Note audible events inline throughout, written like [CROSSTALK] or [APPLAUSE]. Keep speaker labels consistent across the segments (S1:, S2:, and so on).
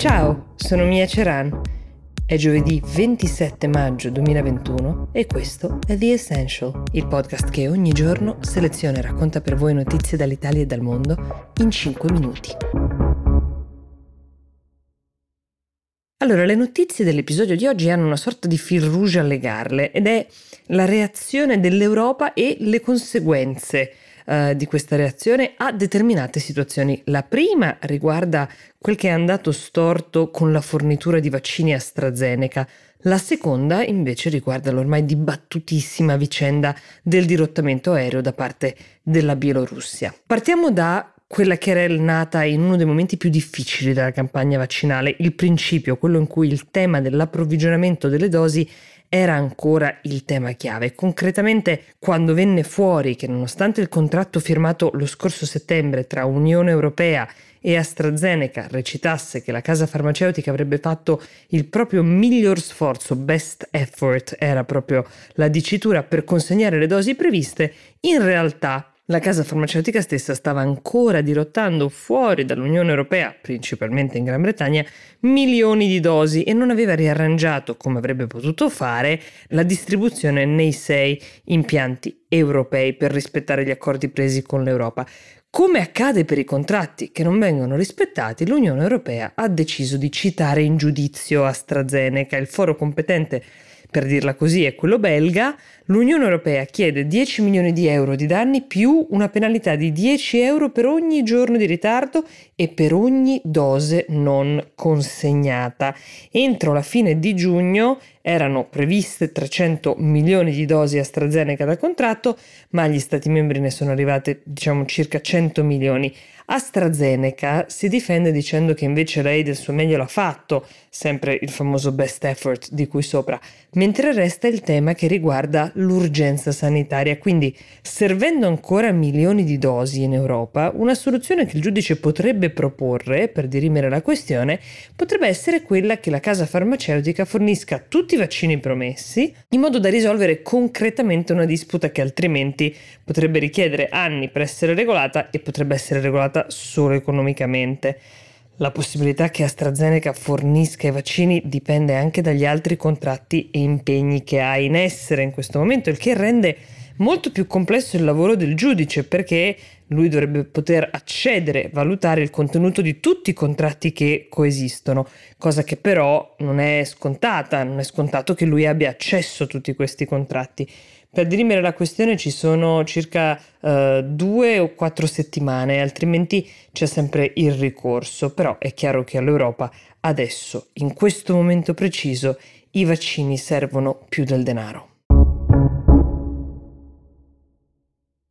S1: Ciao, sono Mia Ceran. È giovedì 27 maggio 2021 e questo è The Essential, il podcast che ogni giorno seleziona e racconta per voi notizie dall'Italia e dal mondo in 5 minuti. Allora, le notizie dell'episodio di oggi hanno una sorta di fil rouge a legarle ed è la reazione dell'Europa e le conseguenze eh, di questa reazione a determinate situazioni. La prima riguarda quel che è andato storto con la fornitura di vaccini AstraZeneca. La seconda invece riguarda l'ormai dibattutissima vicenda del dirottamento aereo da parte della Bielorussia. Partiamo da quella che era nata in uno dei momenti più difficili della campagna vaccinale, il principio, quello in cui il tema dell'approvvigionamento delle dosi era ancora il tema chiave. Concretamente, quando venne fuori che nonostante il contratto firmato lo scorso settembre tra Unione Europea e AstraZeneca recitasse che la casa farmaceutica avrebbe fatto il proprio miglior sforzo, best effort era proprio la dicitura per consegnare le dosi previste, in realtà la casa farmaceutica stessa stava ancora dirottando fuori dall'Unione Europea, principalmente in Gran Bretagna, milioni di dosi e non aveva riarrangiato, come avrebbe potuto fare, la distribuzione nei sei impianti europei per rispettare gli accordi presi con l'Europa. Come accade per i contratti che non vengono rispettati, l'Unione Europea ha deciso di citare in giudizio AstraZeneca, il foro competente per dirla così, è quello belga, l'Unione Europea chiede 10 milioni di euro di danni più una penalità di 10 euro per ogni giorno di ritardo e per ogni dose non consegnata. Entro la fine di giugno erano previste 300 milioni di dosi AstraZeneca da contratto, ma agli Stati membri ne sono arrivate diciamo circa 100 milioni. AstraZeneca si difende dicendo che invece lei del suo meglio l'ha fatto, sempre il famoso best effort di cui sopra, mentre resta il tema che riguarda l'urgenza sanitaria, quindi servendo ancora milioni di dosi in Europa, una soluzione che il giudice potrebbe proporre per dirimere la questione potrebbe essere quella che la casa farmaceutica fornisca tutti i vaccini promessi in modo da risolvere concretamente una disputa che altrimenti potrebbe richiedere anni per essere regolata e potrebbe essere regolata solo economicamente. La possibilità che AstraZeneca fornisca i vaccini dipende anche dagli altri contratti e impegni che ha in essere in questo momento, il che rende molto più complesso il lavoro del giudice perché lui dovrebbe poter accedere, valutare il contenuto di tutti i contratti che coesistono, cosa che però non è scontata, non è scontato che lui abbia accesso a tutti questi contratti. Per dirimere la questione ci sono circa uh, due o quattro settimane, altrimenti c'è sempre il ricorso, però è chiaro che all'Europa adesso, in questo momento preciso, i vaccini servono più del denaro.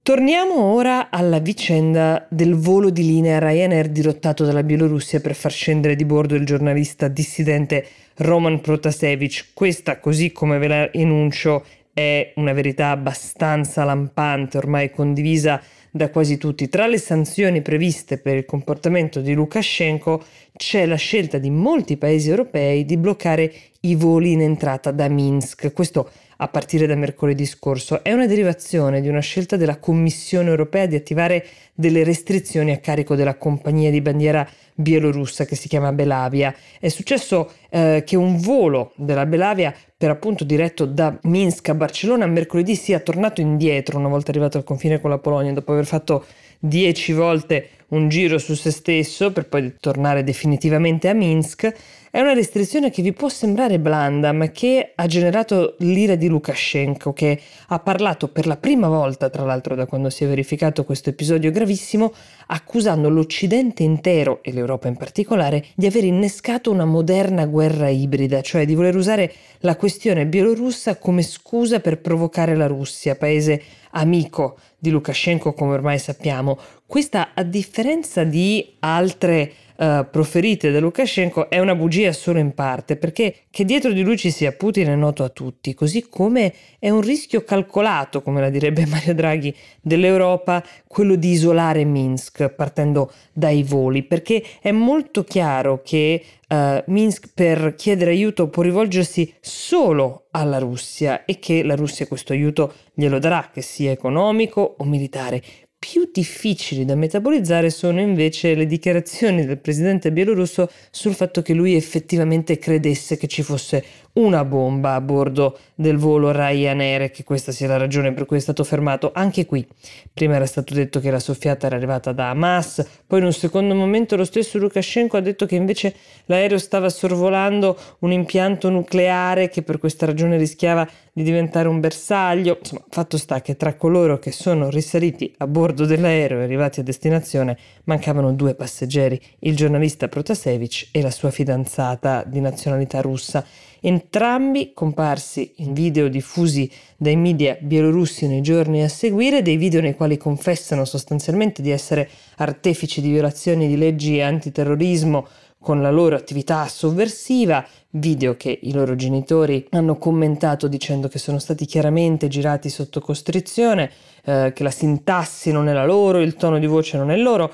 S1: Torniamo ora alla vicenda del volo di linea Ryanair dirottato dalla Bielorussia per far scendere di bordo il giornalista dissidente Roman Protasevich. Questa, così come ve la enuncio, è una verità abbastanza lampante, ormai condivisa da quasi tutti. Tra le sanzioni previste per il comportamento di Lukashenko c'è la scelta di molti paesi europei di bloccare i voli in entrata da Minsk. Questo a partire da mercoledì scorso. È una derivazione di una scelta della Commissione europea di attivare delle restrizioni a carico della compagnia di bandiera bielorussa che si chiama Belavia. È successo eh, che un volo della Belavia, per appunto diretto da Minsk a Barcellona, mercoledì sia tornato indietro una volta arrivato al confine con la Polonia, dopo aver fatto dieci volte un giro su se stesso per poi tornare definitivamente a Minsk è una restrizione che vi può sembrare blanda, ma che ha generato l'ira di Lukashenko, che ha parlato per la prima volta, tra l'altro da quando si è verificato questo episodio gravissimo, accusando l'Occidente intero, e l'Europa in particolare, di aver innescato una moderna guerra ibrida, cioè di voler usare la questione bielorussa come scusa per provocare la Russia, paese amico di Lukashenko, come ormai sappiamo. Questa, a differenza di altre uh, proferite da Lukashenko è una bugia solo in parte, perché che dietro di lui ci sia Putin è noto a tutti, così come è un rischio calcolato, come la direbbe [LAUGHS] Mario Draghi, dell'Europa quello di isolare Minsk partendo dai voli, perché è molto chiaro che uh, Minsk per chiedere aiuto può rivolgersi solo alla Russia e che la Russia questo aiuto glielo darà, che sia economico o militare più difficili da metabolizzare sono invece le dichiarazioni del presidente bielorusso sul fatto che lui effettivamente credesse che ci fosse una bomba a bordo del volo Ryanair e che questa sia la ragione per cui è stato fermato. Anche qui, prima era stato detto che la soffiata era arrivata da Hamas, poi in un secondo momento lo stesso Lukashenko ha detto che invece l'aereo stava sorvolando un impianto nucleare che per questa ragione rischiava di diventare un bersaglio. Insomma, fatto sta che tra coloro che sono risaliti a bordo dell'aereo e arrivati a destinazione mancavano due passeggeri, il giornalista Protasevich e la sua fidanzata di nazionalità russa entrambi comparsi in video diffusi dai media bielorussi nei giorni a seguire, dei video nei quali confessano sostanzialmente di essere artefici di violazioni di leggi antiterrorismo con la loro attività sovversiva, video che i loro genitori hanno commentato dicendo che sono stati chiaramente girati sotto costrizione, eh, che la sintassi non è la loro, il tono di voce non è loro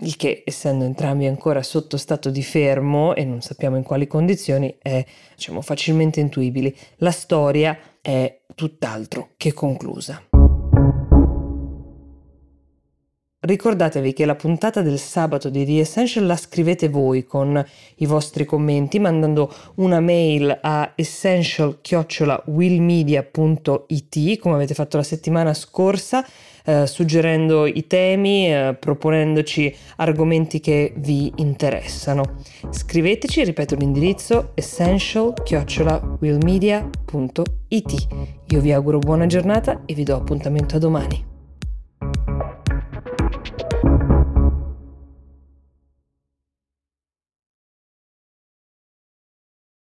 S1: il che essendo entrambi ancora sotto stato di fermo e non sappiamo in quali condizioni è diciamo, facilmente intuibile. La storia è tutt'altro che conclusa. Ricordatevi che la puntata del sabato di The Essential la scrivete voi con i vostri commenti mandando una mail a essential-willmedia.it come avete fatto la settimana scorsa eh, suggerendo i temi, eh, proponendoci argomenti che vi interessano. Scriveteci, ripeto l'indirizzo essential-willmedia.it. Io vi auguro buona giornata e vi do appuntamento a domani.